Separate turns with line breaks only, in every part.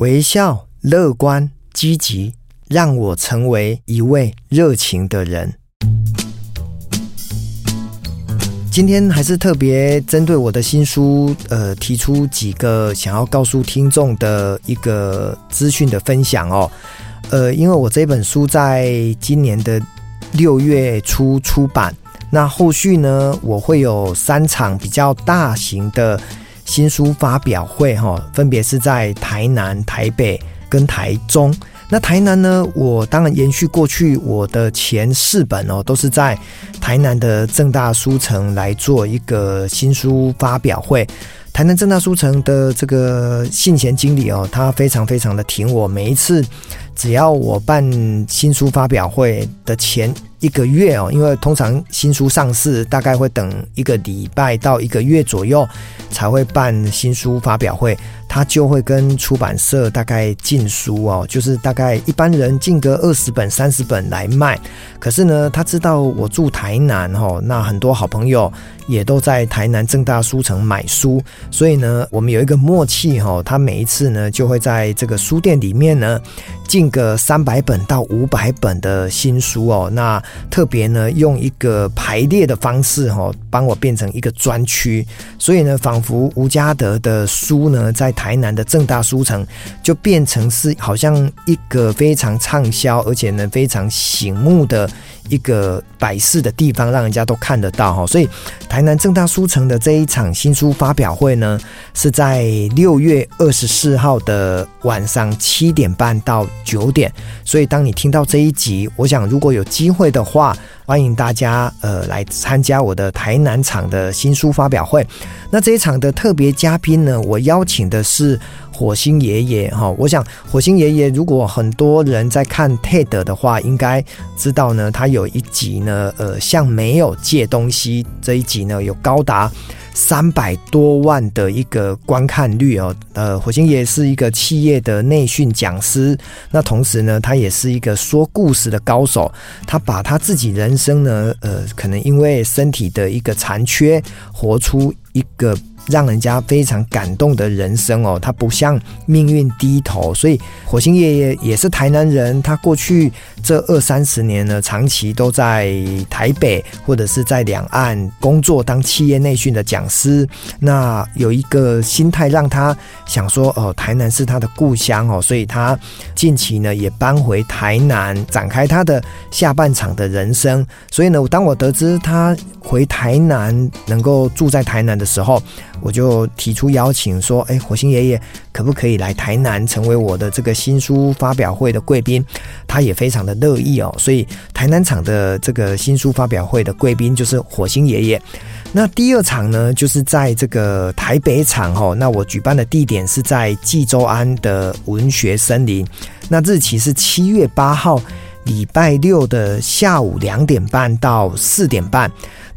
微笑、乐观、积极，让我成为一位热情的人。今天还是特别针对我的新书，呃，提出几个想要告诉听众的一个资讯的分享哦。呃，因为我这本书在今年的六月初出版，那后续呢，我会有三场比较大型的新书发表会，哈，分别是在台南、台北跟台中。那台南呢，我当然延续过去我的前四本哦，都是在台南的正大书城来做一个新书发表会。台南正大书城的这个信贤经理哦，他非常非常的挺我，每一次只要我办新书发表会的前一个月哦，因为通常新书上市大概会等一个礼拜到一个月左右才会办新书发表会。他就会跟出版社大概进书哦，就是大概一般人进个二十本、三十本来卖。可是呢，他知道我住台南哦，那很多好朋友也都在台南正大书城买书，所以呢，我们有一个默契哈。他每一次呢，就会在这个书店里面呢进个三百本到五百本的新书哦。那特别呢，用一个排列的方式哈，帮我变成一个专区，所以呢，仿佛吴家德的书呢在。台南的正大书城就变成是好像一个非常畅销，而且呢非常醒目的一个摆饰的地方，让人家都看得到哈。所以台南正大书城的这一场新书发表会呢，是在六月二十四号的晚上七点半到九点。所以当你听到这一集，我想如果有机会的话，欢迎大家呃来参加我的台南场的新书发表会。那这一场的特别嘉宾呢，我邀请的是火星爷爷哈。我想火星爷爷，如果很多人在看 TED 的话，应该知道呢，他有一集呢，呃，向没有借东西这一集呢，有高达。三百多万的一个观看率哦，呃，火星爷是一个企业的内训讲师，那同时呢，他也是一个说故事的高手，他把他自己人生呢，呃，可能因为身体的一个残缺，活出一个。让人家非常感动的人生哦，他不向命运低头，所以火星爷爷也是台南人。他过去这二三十年呢，长期都在台北或者是在两岸工作，当企业内训的讲师。那有一个心态让他想说哦，台南是他的故乡哦，所以他近期呢也搬回台南，展开他的下半场的人生。所以呢，当我得知他回台南能够住在台南的时候，我就提出邀请说：“哎，火星爷爷可不可以来台南成为我的这个新书发表会的贵宾？”他也非常的乐意哦。所以台南场的这个新书发表会的贵宾就是火星爷爷。那第二场呢，就是在这个台北场哦。那我举办的地点是在纪州安的文学森林。那日期是七月八号，礼拜六的下午两点半到四点半。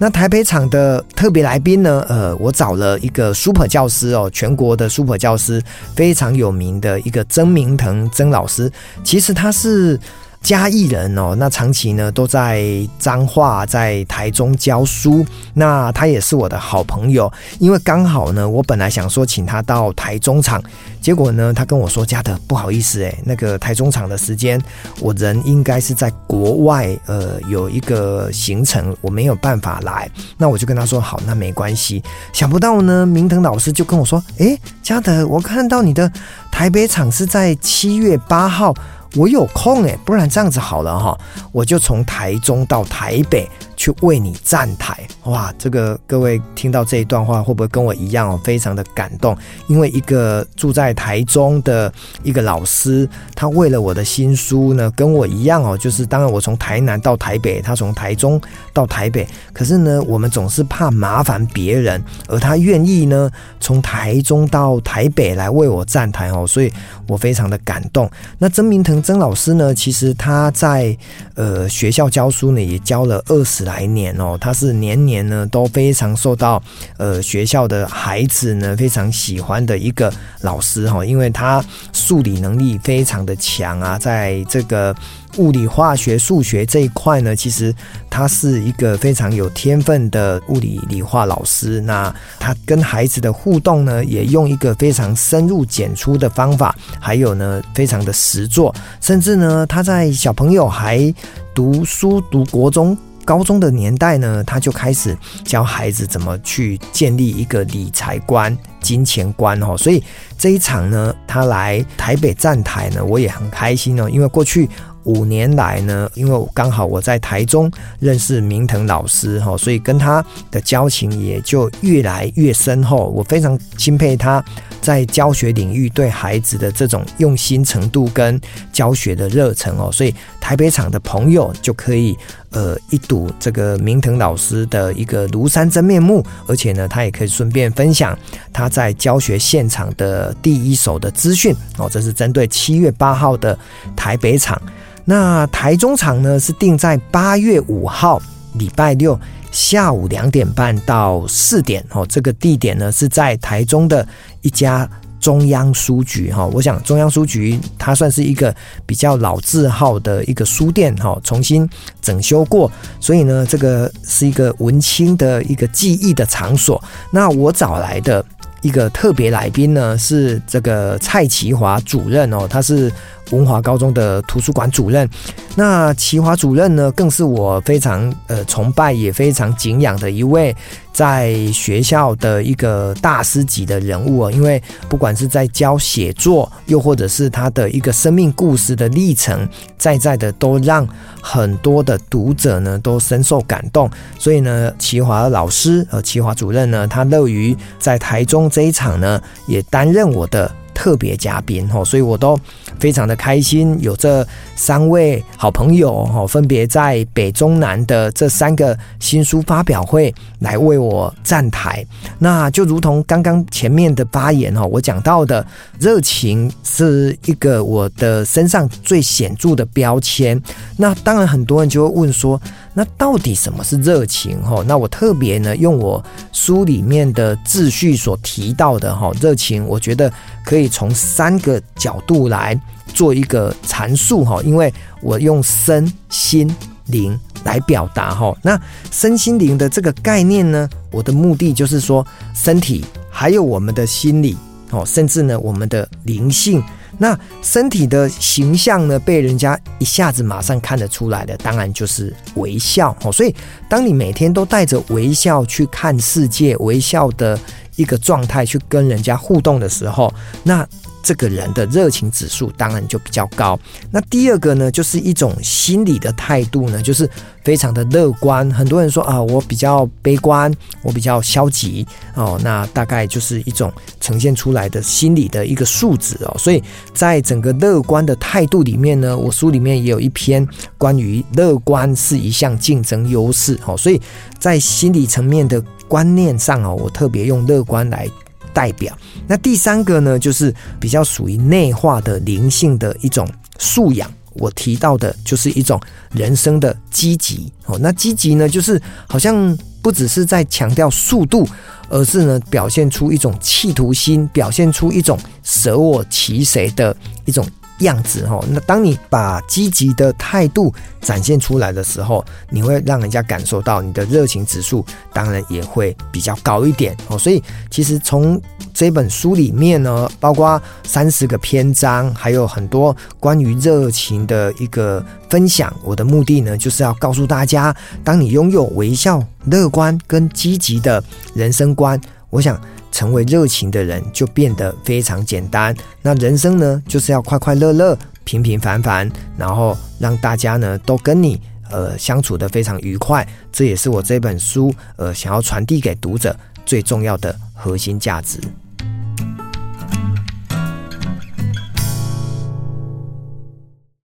那台北场的特别来宾呢？呃，我找了一个 super 教师哦，全国的 super 教师，非常有名的一个曾明腾曾老师。其实他是。嘉义人哦，那长期呢都在彰化，在台中教书。那他也是我的好朋友，因为刚好呢，我本来想说请他到台中场，结果呢，他跟我说：“嘉德，不好意思，诶，那个台中场的时间，我人应该是在国外，呃，有一个行程，我没有办法来。”那我就跟他说：“好，那没关系。”想不到呢，明腾老师就跟我说：“诶，嘉德，我看到你的台北场是在七月八号。”我有空诶，不然这样子好了哈，我就从台中到台北。去为你站台哇！这个各位听到这一段话，会不会跟我一样哦？非常的感动，因为一个住在台中的一个老师，他为了我的新书呢，跟我一样哦，就是当然我从台南到台北，他从台中到台北，可是呢，我们总是怕麻烦别人，而他愿意呢，从台中到台北来为我站台哦，所以我非常的感动。那曾明腾曾老师呢，其实他在呃学校教书呢，也教了二十来。来年哦，他是年年呢都非常受到呃学校的孩子呢非常喜欢的一个老师哈，因为他数理能力非常的强啊，在这个物理、化学、数学这一块呢，其实他是一个非常有天分的物理理化老师。那他跟孩子的互动呢，也用一个非常深入浅出的方法，还有呢，非常的实作，甚至呢，他在小朋友还读书读国中。高中的年代呢，他就开始教孩子怎么去建立一个理财观、金钱观哦。所以这一场呢，他来台北站台呢，我也很开心哦。因为过去五年来呢，因为刚好我在台中认识明腾老师哈，所以跟他的交情也就越来越深厚。我非常钦佩他在教学领域对孩子的这种用心程度跟教学的热忱哦。所以台北场的朋友就可以。呃，一睹这个明腾老师的一个庐山真面目，而且呢，他也可以顺便分享他在教学现场的第一手的资讯哦。这是针对七月八号的台北场，那台中场呢是定在八月五号礼拜六下午两点半到四点哦。这个地点呢是在台中的一家。中央书局哈，我想中央书局它算是一个比较老字号的一个书店哈，重新整修过，所以呢，这个是一个文青的一个记忆的场所。那我找来的一个特别来宾呢，是这个蔡其华主任哦，他是。文华高中的图书馆主任，那齐华主任呢，更是我非常呃崇拜也非常敬仰的一位在学校的一个大师级的人物啊。因为不管是在教写作，又或者是他的一个生命故事的历程，在在的都让很多的读者呢都深受感动。所以呢，齐华老师和齐华主任呢，他乐于在台中这一场呢，也担任我的。特别嘉宾哈，所以我都非常的开心，有这三位好朋友哈，分别在北中南的这三个新书发表会来为我站台。那就如同刚刚前面的发言哈，我讲到的热情是一个我的身上最显著的标签。那当然很多人就会问说，那到底什么是热情哈？那我特别呢用我书里面的秩序所提到的哈热情，我觉得可以从三个角度来做一个阐述哈，因为我用身心灵来表达哈。那身心灵的这个概念呢，我的目的就是说，身体还有我们的心理哦，甚至呢我们的灵性。那身体的形象呢，被人家一下子马上看得出来的，当然就是微笑哦。所以，当你每天都带着微笑去看世界，微笑的一个状态去跟人家互动的时候，那。这个人的热情指数当然就比较高。那第二个呢，就是一种心理的态度呢，就是非常的乐观。很多人说啊，我比较悲观，我比较消极哦。那大概就是一种呈现出来的心理的一个素质哦。所以在整个乐观的态度里面呢，我书里面也有一篇关于乐观是一项竞争优势哦。所以在心理层面的观念上哦，我特别用乐观来。代表。那第三个呢，就是比较属于内化的灵性的一种素养。我提到的就是一种人生的积极哦。那积极呢，就是好像不只是在强调速度，而是呢表现出一种企图心，表现出一种舍我其谁的一种。样子哈，那当你把积极的态度展现出来的时候，你会让人家感受到你的热情指数，当然也会比较高一点哦。所以其实从这本书里面呢，包括三十个篇章，还有很多关于热情的一个分享。我的目的呢，就是要告诉大家，当你拥有微笑、乐观跟积极的人生观，我想。成为热情的人就变得非常简单。那人生呢，就是要快快乐乐、平平凡凡，然后让大家呢都跟你呃相处的非常愉快。这也是我这本书呃想要传递给读者最重要的核心价值。